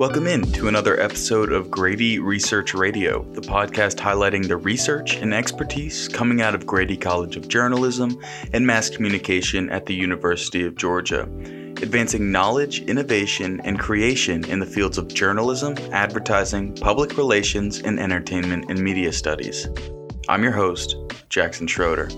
Welcome in to another episode of Grady Research Radio, the podcast highlighting the research and expertise coming out of Grady College of Journalism and Mass Communication at the University of Georgia, advancing knowledge, innovation, and creation in the fields of journalism, advertising, public relations, and entertainment and media studies. I'm your host, Jackson Schroeder.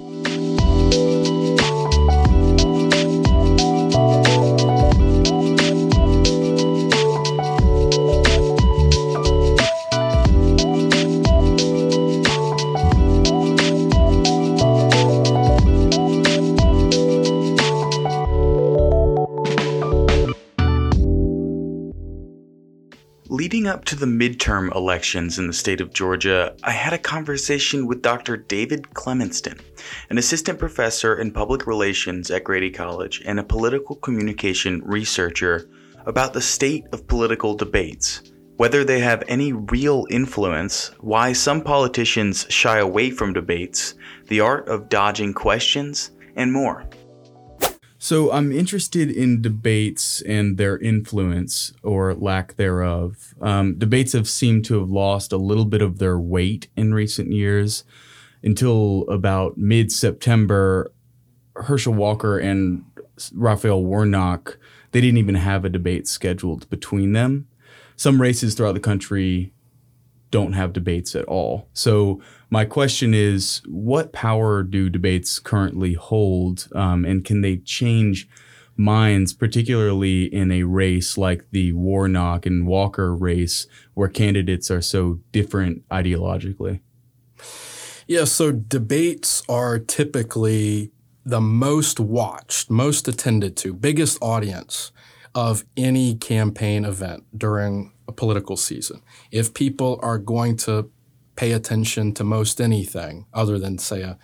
Up to the midterm elections in the state of Georgia, I had a conversation with Dr. David Clementson, an assistant professor in public relations at Grady College and a political communication researcher, about the state of political debates, whether they have any real influence, why some politicians shy away from debates, the art of dodging questions, and more. So I'm interested in debates and their influence or lack thereof. Um, debates have seemed to have lost a little bit of their weight in recent years. Until about mid-September, Herschel Walker and Raphael Warnock they didn't even have a debate scheduled between them. Some races throughout the country don't have debates at all. So my question is, what power do debates currently hold, um, and can they change minds, particularly in a race like the Warnock and Walker race, where candidates are so different ideologically? Yeah, so debates are typically the most watched, most attended to, biggest audience of any campaign event during a political season. If people are going to pay attention to most anything other than, say, a,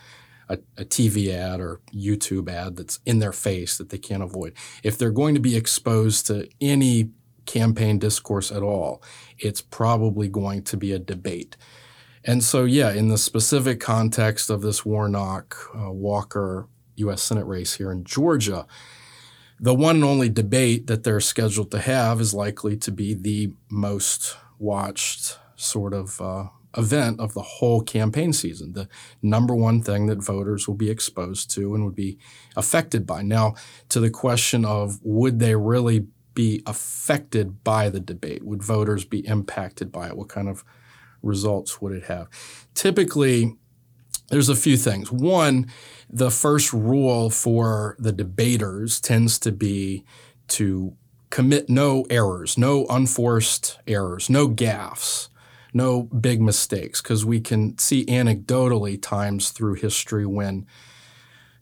a, a, TV ad or YouTube ad that's in their face that they can't avoid. If they're going to be exposed to any campaign discourse at all, it's probably going to be a debate. And so, yeah, in the specific context of this Warnock uh, Walker U.S. Senate race here in Georgia, the one and only debate that they're scheduled to have is likely to be the most watched sort of uh, event of the whole campaign season, the number one thing that voters will be exposed to and would be affected by. Now, to the question of would they really be affected by the debate? Would voters be impacted by it? What kind of results would it have? Typically, there's a few things. One, the first rule for the debaters tends to be to commit no errors, no unforced errors, no gaffes no big mistakes because we can see anecdotally times through history when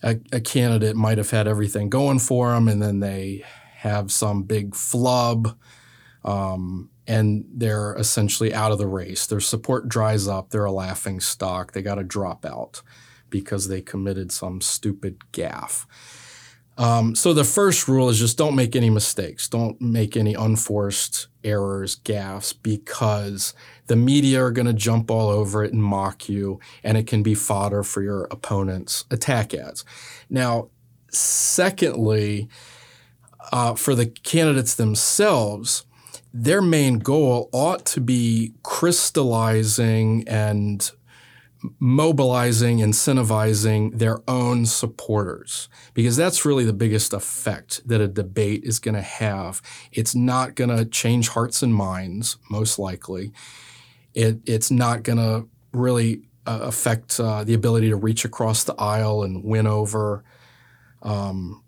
a, a, candidate might have had everything going for them and then they have some big flub um, and they're essentially out of the race. Their support dries up, they're a laughing stock, they got to drop out because they committed some stupid gaffe. Um, so the first rule is just don't make any mistakes. Don't make any unforced errors, gaffes, because the media are going to jump all over it and mock you, and it can be fodder for your opponent's attack ads. Now, secondly, uh, for the candidates themselves, their main goal ought to be crystallizing and mobilizing, incentivizing their own supporters, because that's really the biggest effect that a debate is going to have. It's not going to change hearts and minds, most likely. It, it's not going to really uh, affect uh, the ability to reach across the aisle and win over um,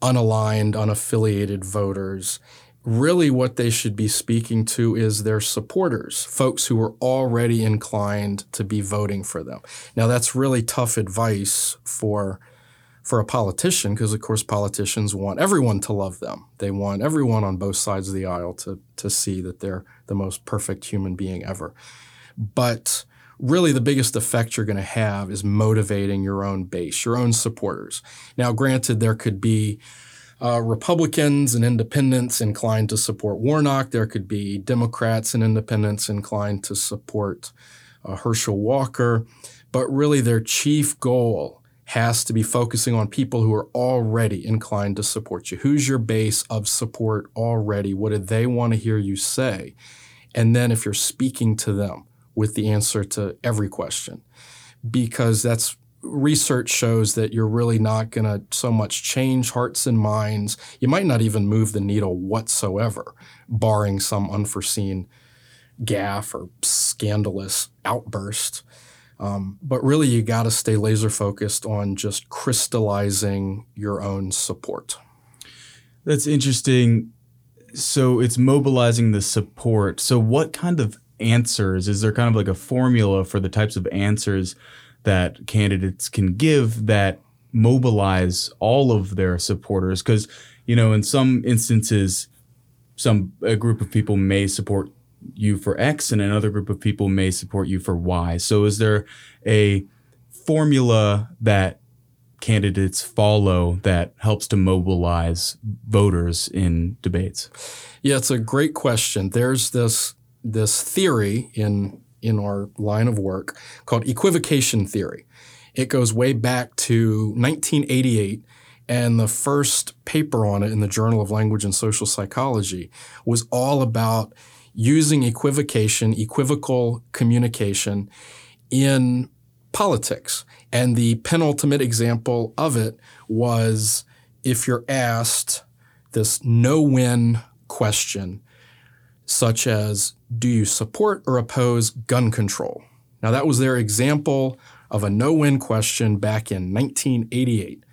unaligned, unaffiliated voters really what they should be speaking to is their supporters, folks who are already inclined to be voting for them. Now that's really tough advice for for a politician because of course politicians want everyone to love them. They want everyone on both sides of the aisle to to see that they're the most perfect human being ever. But really the biggest effect you're going to have is motivating your own base, your own supporters. Now granted there could be uh, Republicans and independents inclined to support Warnock. There could be Democrats and independents inclined to support uh, Herschel Walker. But really, their chief goal has to be focusing on people who are already inclined to support you. Who's your base of support already? What do they want to hear you say? And then if you're speaking to them with the answer to every question, because that's research shows that you're really not going to so much change hearts and minds. You might not even move the needle whatsoever, barring some unforeseen gaffe or scandalous outburst. Um, but really, you got to stay laser focused on just crystallizing your own support. That's interesting. So it's mobilizing the support. So, what kind of answers? Is there kind of like a formula for the types of answers that candidates can give that mobilize all of their supporters? Because, you know, in some instances, some a group of people may support you for X and another group of people may support you for Y. So is there a formula that candidates follow that helps to mobilize voters in debates? Yeah, it's a great question. There's this this theory in in our line of work called equivocation theory. It goes way back to 1988 and the first paper on it in the Journal of Language and Social Psychology was all about using equivocation, equivocal communication in politics. And the penultimate example of it was if you're asked this no win question, such as, Do you support or oppose gun control? Now, that was their example of a no win question back in 1988.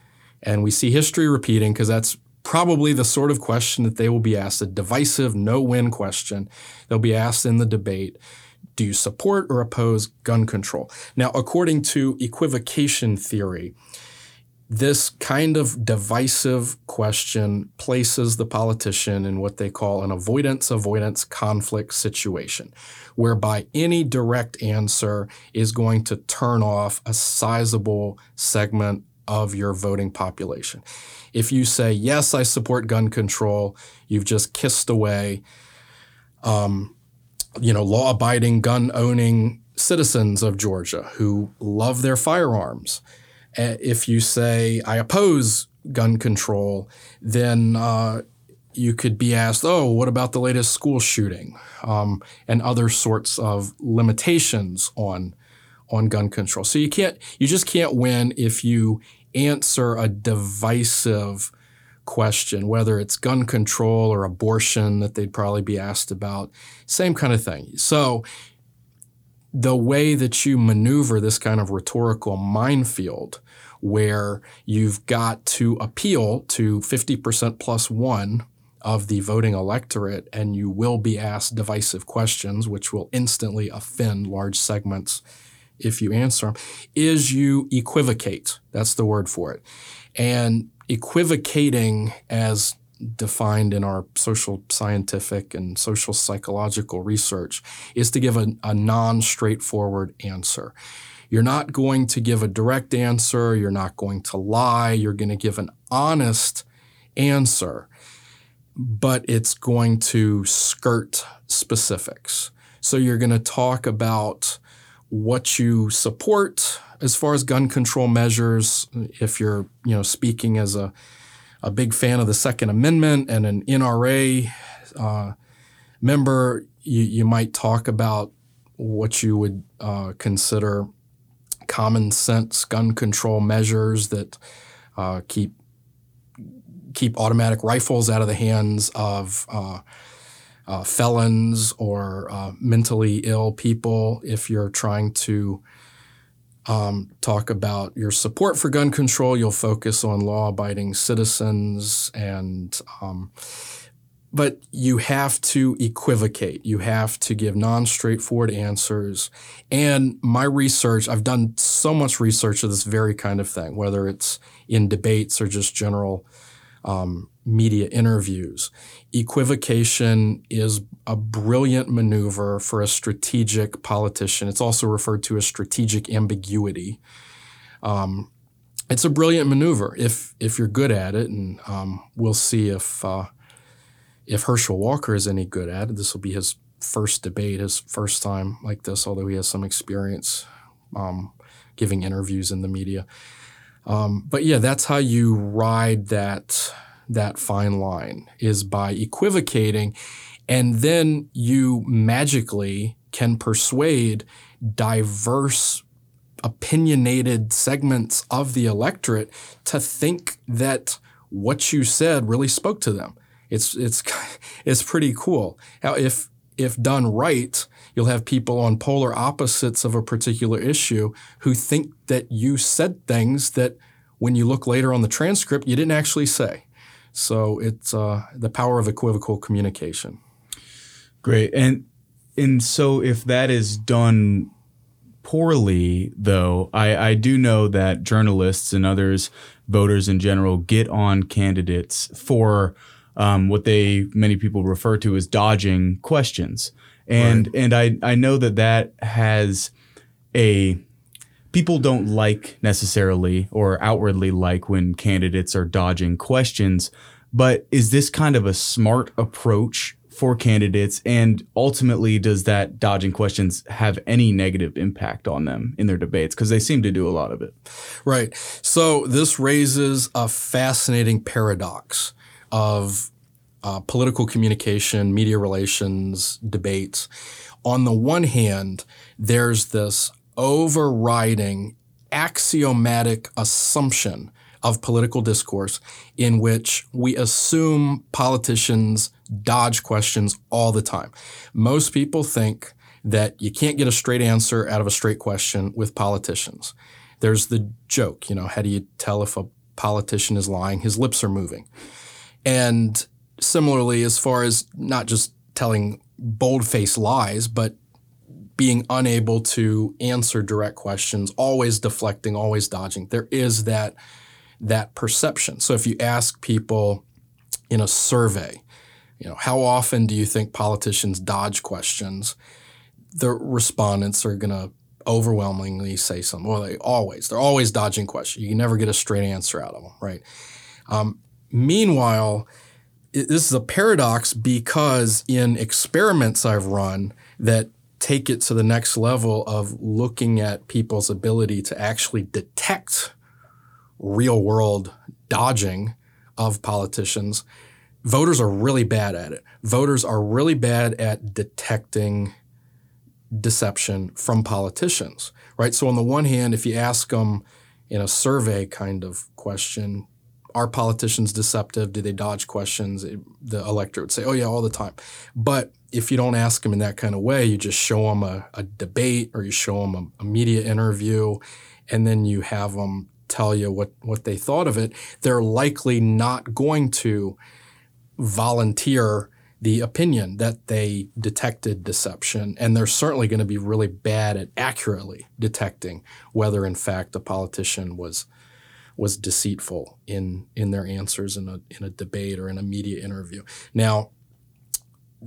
And we see history repeating because that's probably the sort of question that they will be asked a divisive, no win question. They'll be asked in the debate Do you support or oppose gun control? Now, according to equivocation theory, this kind of divisive question places the politician in what they call an avoidance avoidance conflict situation, whereby any direct answer is going to turn off a sizable segment of your voting population. If you say, yes, I support gun control, you've just kissed away, um, you know, law abiding, gun owning citizens of Georgia who love their firearms. If you say, I oppose gun control, then uh, you could be asked, oh, what about the latest school shooting um, and other sorts of limitations on on gun control. So you can't, you just can't win if you answer a divisive question, whether it's gun control or abortion that they'd probably be asked about, same kind of thing. So the way that you maneuver this kind of rhetorical minefield where you've got to appeal to 50% plus one of the voting electorate and you will be asked divisive questions, which will instantly offend large segments if you answer them, is you equivocate. That's the word for it. And equivocating, as defined in our social scientific and social psychological research, is to give a, a non straightforward answer. You're not going to give a direct answer. You're not going to lie. You're going to give an honest answer, but it's going to skirt specifics. So you're going to talk about what you support as far as gun control measures. If you're, you know, speaking as a, a big fan of the Second Amendment and an NRA uh, member, you, you might talk about what you would uh, consider common sense gun control measures that uh, keep keep automatic rifles out of the hands of uh, uh, felons or uh, mentally ill people, if you're trying to um, talk about your support for gun control, you'll focus on law-abiding citizens and. Um, but you have to equivocate. You have to give non straightforward answers. And my research, I've done so much research of this very kind of thing, whether it's in debates or just general um, media interviews. Equivocation is a brilliant maneuver for a strategic politician. It's also referred to as strategic ambiguity. Um, it's a brilliant maneuver if if you're good at it, and um, we'll see if uh, if Herschel Walker is any good at it. This will be his first debate, his first time like this, although he has some experience um, giving interviews in the media. Um, but yeah, that's how you ride that that fine line is by equivocating, and then you magically can persuade diverse opinionated segments of the electorate to think that what you said really spoke to them. It's it's it's pretty cool. Now, if if done right, you'll have people on polar opposites of a particular issue who think that you said things that when you look later on the transcript you didn't actually say. So it's uh, the power of equivocal communication. Great, and and so if that is done poorly, though, I, I do know that journalists and others, voters in general, get on candidates for um, what they many people refer to as dodging questions, and right. and I I know that that has a people don't like necessarily or outwardly like when candidates are dodging questions, but is this kind of a smart approach for candidates? And ultimately, does that dodging questions have any negative impact on them in their debates? Because they seem to do a lot of it. Right. So this raises a fascinating paradox of uh, political communication, media relations, debates. On the one hand, there's this overriding axiomatic assumption of political discourse in which we assume politicians dodge questions all the time. Most people think that you can't get a straight answer out of a straight question with politicians. There's the joke, you know, how do you tell if a politician is lying? His lips are moving. And similarly, as far as not just telling bold faced lies, but being unable to answer direct questions, always deflecting, always dodging. There is that that perception. So if you ask people in a survey, you know, how often do you think politicians dodge questions? The respondents are going to overwhelmingly say something. Well, they always, they're always dodging questions. You never get a straight answer out of them, right? Um, meanwhile, it, this is a paradox because in experiments I've run that take it to the next level of looking at people's ability to actually detect real world dodging of politicians, voters are really bad at it. Voters are really bad at detecting deception from politicians, right? So, on the one hand, if you ask them in a survey kind of question, are politicians deceptive? Do they dodge questions? The electorate would say, oh, yeah, all the time. But if you don't ask them in that kind of way, you just show them a, a debate or you show them a, a media interview, and then you have them tell you what, what they thought of it, they're likely not going to volunteer the opinion that they detected deception. And they're certainly going to be really bad at accurately detecting whether, in fact, a politician was was deceitful in in their answers in a in a debate or in a media interview. Now,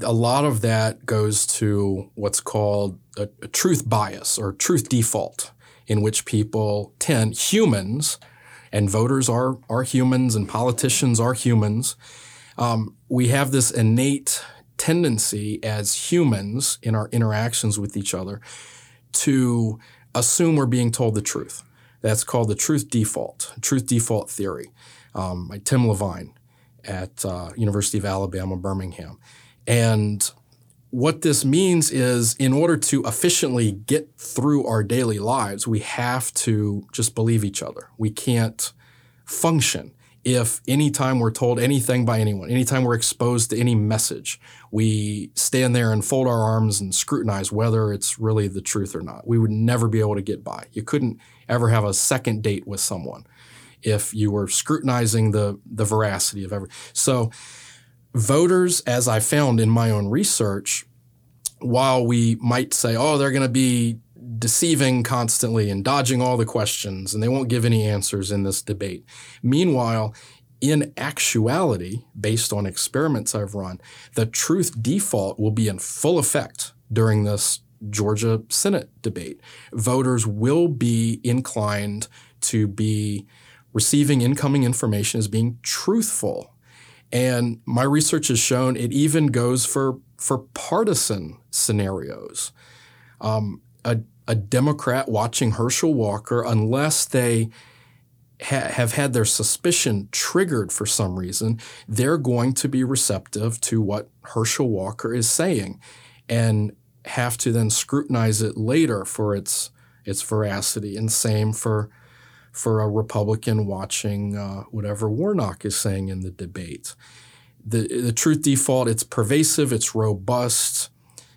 a lot of that goes to what's called a, a truth bias or truth default in which people tend, humans, and voters are, are humans and politicians are humans, um, we have this innate tendency as humans in our interactions with each other to assume we're being told the truth. That's called the truth default, truth default theory, um, by Tim Levine at uh, University of Alabama, Birmingham. And what this means is in order to efficiently get through our daily lives, we have to just believe each other. We can't function if anytime we're told anything by anyone, anytime we're exposed to any message, we stand there and fold our arms and scrutinize whether it's really the truth or not. We would never be able to get by. You couldn't ever have a second date with someone if you were scrutinizing the the veracity of every. So voters, as I found in my own research, while we might say, oh, they're going to be deceiving constantly and dodging all the questions and they won't give any answers in this debate. Meanwhile, in actuality, based on experiments I've run, the truth default will be in full effect during this Georgia Senate debate. Voters will be inclined to be receiving incoming information as being truthful and my research has shown it even goes for, for partisan scenarios. Um, a, a Democrat watching Herschel Walker, unless they ha- have had their suspicion triggered for some reason, they're going to be receptive to what Herschel Walker is saying and have to then scrutinize it later for its its veracity. And same for for a Republican watching uh, whatever Warnock is saying in the debate. The the truth default it's pervasive, it's robust.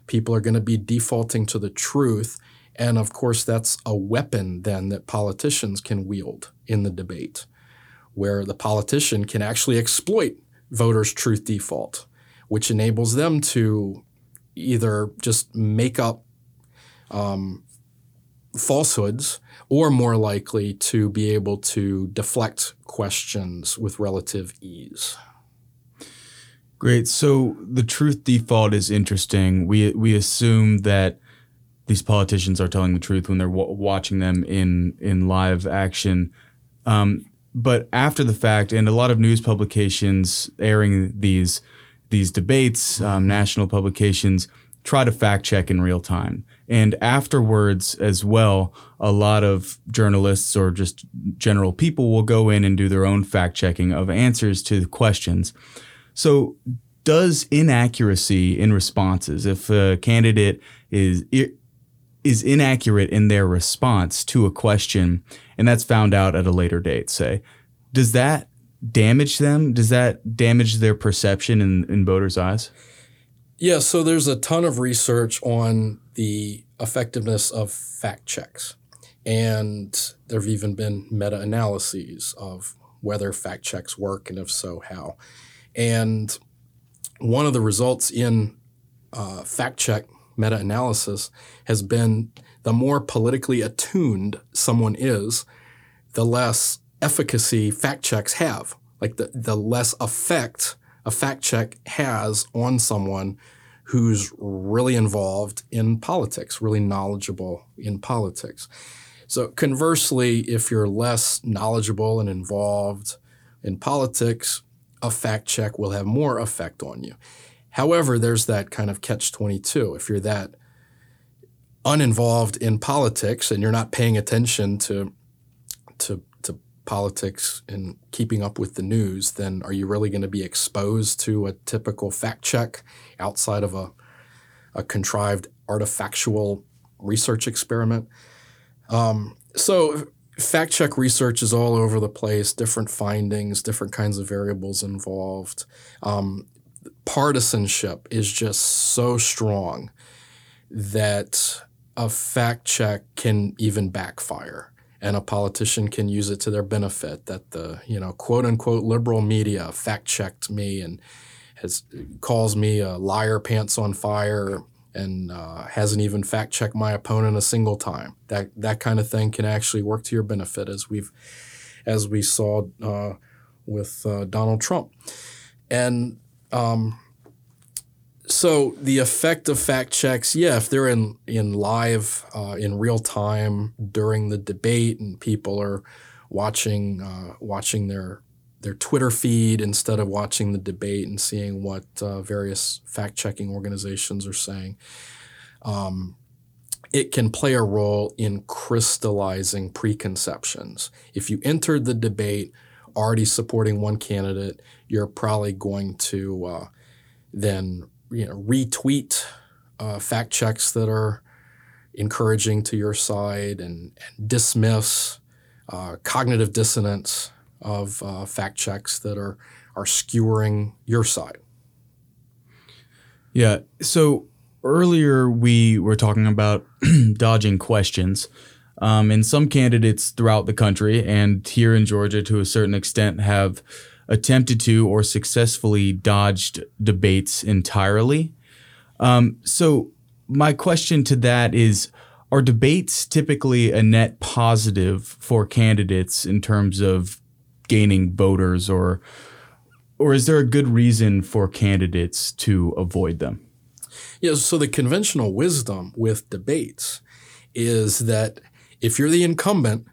People are going to be defaulting to the truth. And of course, that's a weapon then that politicians can wield in the debate, where the politician can actually exploit voters' truth default, which enables them to either just make up um, falsehoods or more likely to be able to deflect questions with relative ease. Great. So the truth default is interesting. We we assume that these politicians are telling the truth when they're w- watching them in in live action. Um, but after the fact, and a lot of news publications airing these these debates, um, national publications try to fact check in real time. And afterwards, as well, a lot of journalists or just general people will go in and do their own fact checking of answers to the questions. So, does inaccuracy in responses, if a candidate is is inaccurate in their response to a question, and that's found out at a later date, say, does that damage them? Does that damage their perception in, in voters' eyes? Yeah, so there's a ton of research on the effectiveness of fact checks. And there have even been meta analyses of whether fact checks work and if so, how. And one of the results in uh, fact check meta analysis has been the more politically attuned someone is, the less efficacy fact checks have. Like the, the less effect a fact check has on someone who's really involved in politics, really knowledgeable in politics. So, conversely, if you're less knowledgeable and involved in politics, a fact check will have more effect on you. However, there's that kind of catch 22. If you're that uninvolved in politics and you're not paying attention to, to, politics and keeping up with the news, then are you really going to be exposed to a typical fact check outside of a, a contrived artifactual research experiment? Um, so fact check research is all over the place, different findings, different kinds of variables involved. Um, partisanship is just so strong that a fact check can even backfire and a politician can use it to their benefit that the you know quote unquote liberal media fact checked me and has calls me a liar pants on fire and uh, hasn't even fact checked my opponent a single time. That that kind of thing can actually work to your benefit, as we've as we saw uh, with uh, Donald Trump, and um, so the effect of fact checks, yeah, if they're in in live uh, in real time during the debate and people are watching uh, watching their their Twitter feed instead of watching the debate and seeing what uh, various fact checking organizations are saying. Um, it can play a role in crystallizing preconceptions. If you entered the debate already supporting one candidate, you're probably going to uh, then you know retweet uh, fact checks that are encouraging to your side and, and dismiss uh, cognitive dissonance of uh, fact checks that are are skewering your side. Yeah. So earlier we were talking about dodging questions. Um, and some candidates throughout the country and here in Georgia to a certain extent have attempted to or successfully dodged debates entirely. Um, so, my question to that is Are debates typically a net positive for candidates in terms of gaining voters, or, or is there a good reason for candidates to avoid them? Yeah, so the conventional wisdom with debates is that if you're the incumbent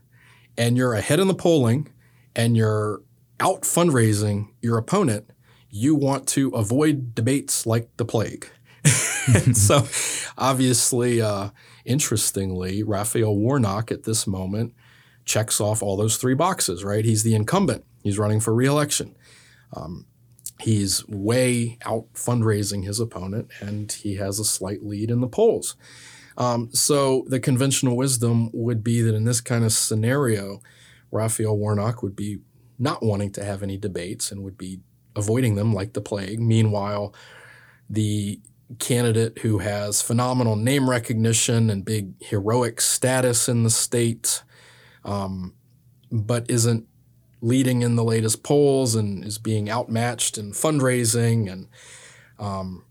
and you're ahead in the polling and you're out fundraising your opponent, you want to avoid debates like the plague. so, obviously, uh, interestingly, Raphael Warnock at this moment checks off all those three boxes, right? He's the incumbent. He's running for reelection. Um, he's way out fundraising his opponent, and he has a slight lead in the polls. Um, so the conventional wisdom would be that in this kind of scenario, Raphael Warnock would be not wanting to have any debates and would be avoiding them like the plague. Meanwhile, the candidate who has phenomenal name recognition and big heroic status in the state, um, but isn't leading in the latest polls and is being outmatched in fundraising and um,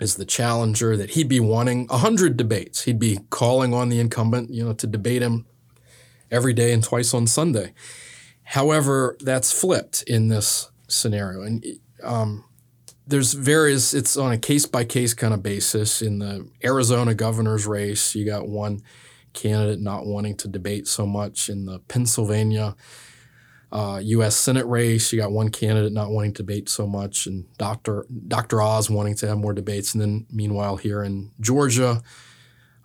is the challenger that he'd be wanting 100 debates. He'd be calling on the incumbent, you know, to debate him every day and twice on Sunday. However, that's flipped in this scenario. And um, there's various, it's on a case by case kind of basis. In the Arizona governor's race, you got one candidate not wanting to debate so much. In the Pennsylvania uh, U.S. Senate race, you got one candidate not wanting to debate so much, and Dr. Dr. Oz wanting to have more debates. And then, meanwhile, here in Georgia,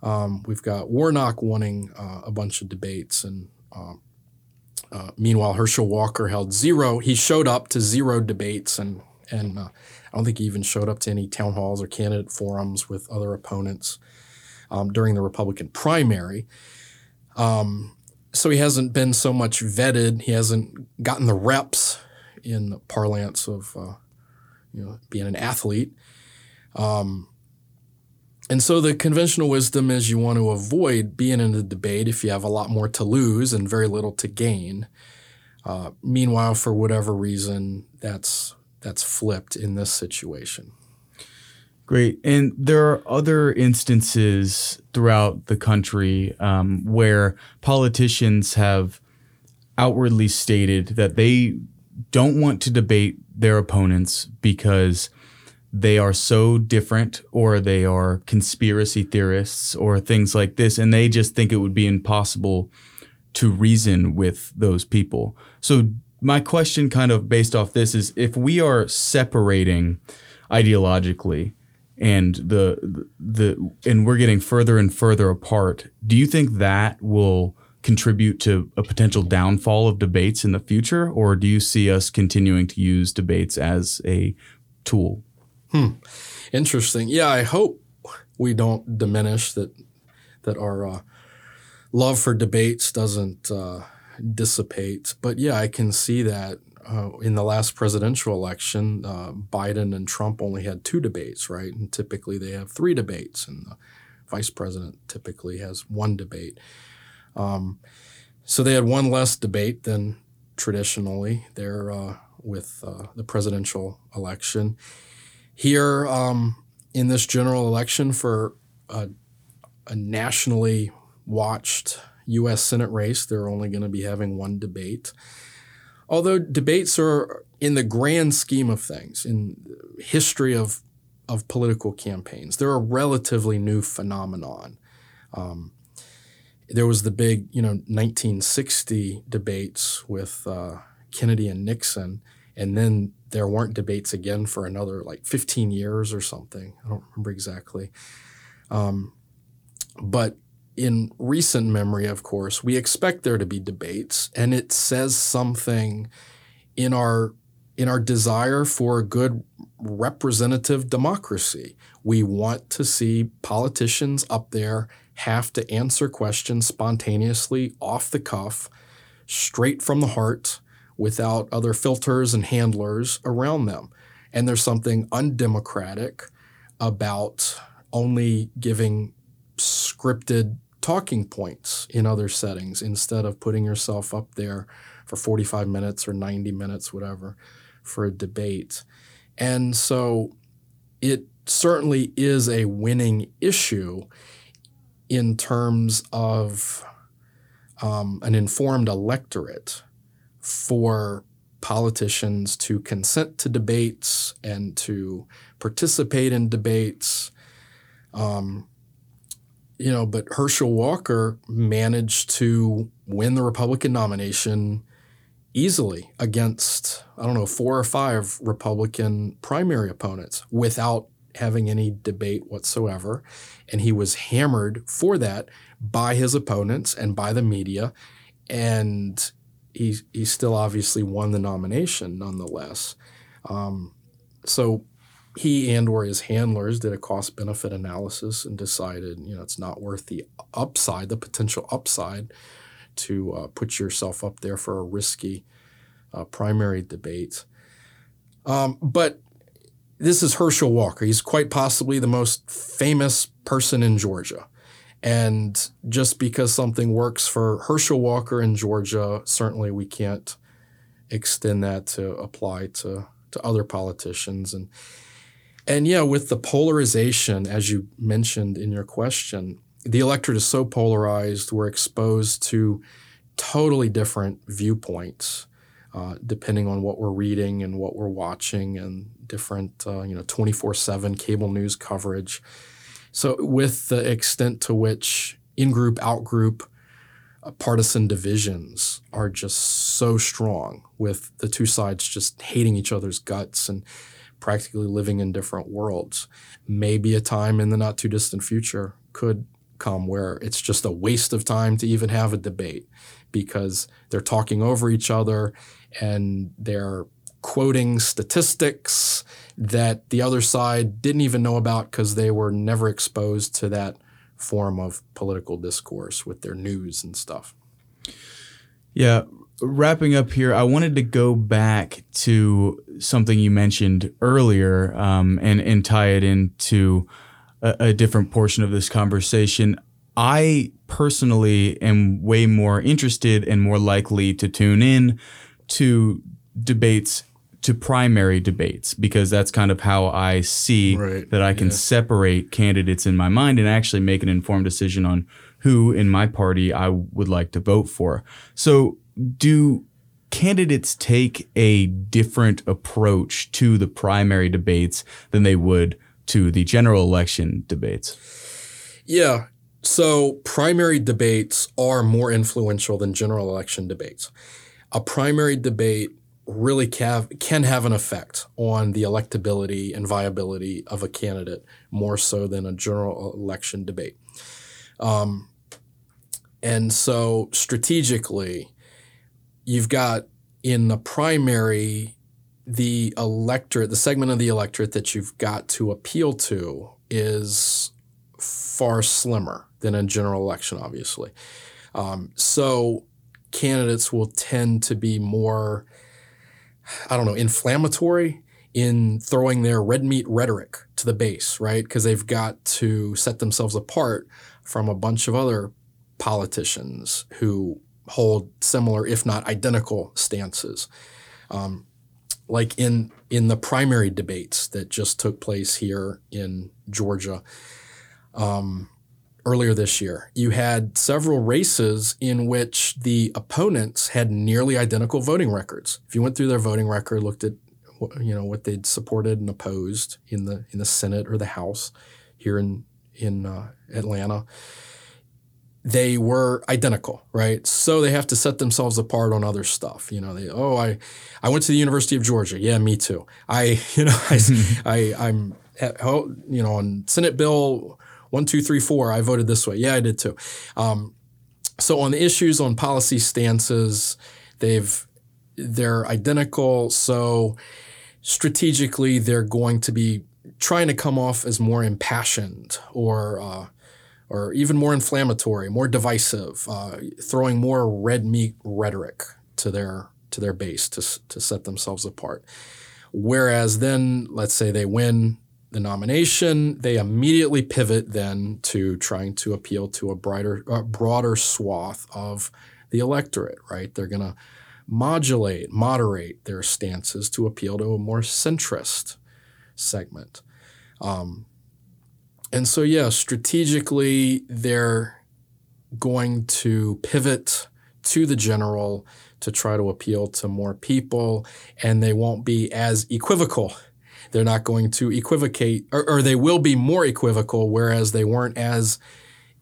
um, we've got Warnock wanting uh, a bunch of debates, and um, uh, meanwhile, Herschel Walker held zero. He showed up to zero debates, and and uh, I don't think he even showed up to any town halls or candidate forums with other opponents um, during the Republican primary. Um, so he hasn't been so much vetted. He hasn't gotten the reps in the parlance of uh, you know being an athlete. Um, and so the conventional wisdom is you want to avoid being in a debate if you have a lot more to lose and very little to gain. Uh, meanwhile, for whatever reason, that's that's flipped in this situation. Great. And there are other instances throughout the country um, where politicians have outwardly stated that they don't want to debate their opponents because they are so different or they are conspiracy theorists or things like this and they just think it would be impossible to reason with those people. So my question kind of based off this is if we are separating ideologically and the the and we're getting further and further apart, do you think that will contribute to a potential downfall of debates in the future or do you see us continuing to use debates as a tool? Hmm. Interesting. Yeah, I hope we don't diminish that that our uh, love for debates doesn't uh, dissipate. But yeah, I can see that uh, in the last presidential election, uh, Biden and Trump only had two debates, right? And typically they have three debates, and the vice president typically has one debate. Um, so they had one less debate than traditionally there uh, with uh, the presidential election here um, in this general election for a, a, nationally watched U.S. Senate race, they're only going to be having one debate. Although debates are, in the grand scheme of things, in history of of political campaigns, they're a relatively new phenomenon. Um, there was the big, you know, 1960 debates with uh, Kennedy and Nixon, and then there weren't debates again for another like 15 years or something. I don't remember exactly. Um, but in recent memory, of course, we expect there to be debates, and it says something in our in our desire for a good representative democracy. We want to see politicians up there have to answer questions spontaneously, off the cuff, straight from the heart, without other filters and handlers around them. And there's something undemocratic about only giving scripted talking points in other settings instead of putting yourself up there for 45 minutes or 90 minutes, whatever, for a debate. And so it certainly is a winning issue in terms of um, an informed electorate for politicians to consent to debates and to participate in debates. Um, you know, but Herschel Walker managed to win the Republican nomination easily against, I don't know, four or five Republican primary opponents without having any debate whatsoever. And he was hammered for that by his opponents and by the media and he he still obviously won the nomination nonetheless. Um, so he and or his handlers did a cost benefit analysis and decided you know it's not worth the upside, the potential upside, to uh, put yourself up there for a risky uh, primary debate. Um, but this is Herschel Walker. He's quite possibly the most famous person in Georgia. And just because something works for Herschel Walker in Georgia, certainly we can't extend that to apply to, to other politicians. And and yeah, with the polarization, as you mentioned in your question, the electorate is so polarized, we're exposed to totally different viewpoints. Uh, depending on what we're reading and what we're watching and different uh, you know 24/7 cable news coverage. So with the extent to which in-group out-group uh, partisan divisions are just so strong with the two sides just hating each other's guts and practically living in different worlds. Maybe a time in the not too distant future could come where it's just a waste of time to even have a debate because they're talking over each other and they're quoting statistics that the other side didn't even know about because they were never exposed to that form of political discourse with their news and stuff. Yeah, wrapping up here, I wanted to go back to something you mentioned earlier um, and and tie it into a, a different portion of this conversation. I personally am way more interested and more likely to tune in to debates to primary debates because that's kind of how I see Right, that I can yeah. separate candidates in my mind and actually make an informed decision on who in my party I would like to vote for. So, do candidates take a different approach to the primary debates than they would to the general election debates? Yeah. So primary debates are more influential than general election debates. A primary debate really can, have an effect on the electability and viability of a candidate more so than a general election debate. Um, and so strategically, you've got in the primary the electorate, the segment of the electorate that you've got to appeal to is far slimmer than a general election, obviously. Um, so candidates will tend to be more, I don't know, inflammatory in throwing their red meat rhetoric to the base, right? Because they've got to set themselves apart from a bunch of other politicians who hold similar, if not identical, stances. Um, like in in the primary debates that just took place here in Georgia um, earlier this year, you had several races in which the opponents had nearly identical voting records. If you went through their voting record, looked at what, you know what they'd supported and opposed in the in the Senate or the House here in in uh, Atlanta, they were identical, right? So they have to set themselves apart on other stuff. You know, they oh I I went to the University of Georgia. Yeah, me too. I you know I, I I'm at, oh, you know on Senate Bill one two three four. I voted this way. Yeah, I did too. Um, so on the issues on policy stances, they've they're identical. So strategically, they're going to be trying to come off as more impassioned or uh, or even more inflammatory, more divisive, uh, throwing more red meat rhetoric to their to their base to to set themselves apart. Whereas then, let's say they win the nomination, they immediately pivot then to trying to appeal to a brighter, uh, broader swath of the electorate. Right? They're going to modulate, moderate their stances to appeal to a more centrist segment. Um, and so, yeah, strategically, they're going to pivot to the general to try to appeal to more people, and they won't be as equivocal. They're not going to equivocate, or, or they will be more equivocal, whereas they weren't as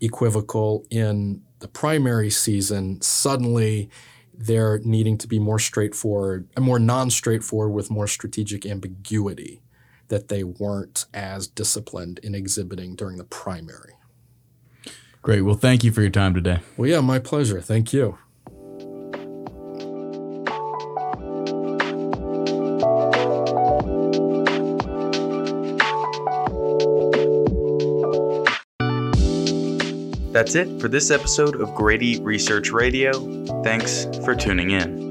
equivocal in the primary season. Suddenly, they're needing to be more straightforward, and more non straightforward with more strategic ambiguity that they weren't as disciplined in exhibiting during the primary. Great. Well, thank you for your time today. Well, yeah, my pleasure. Thank you. That's it for this episode of Grady Research Radio. Thanks for tuning in.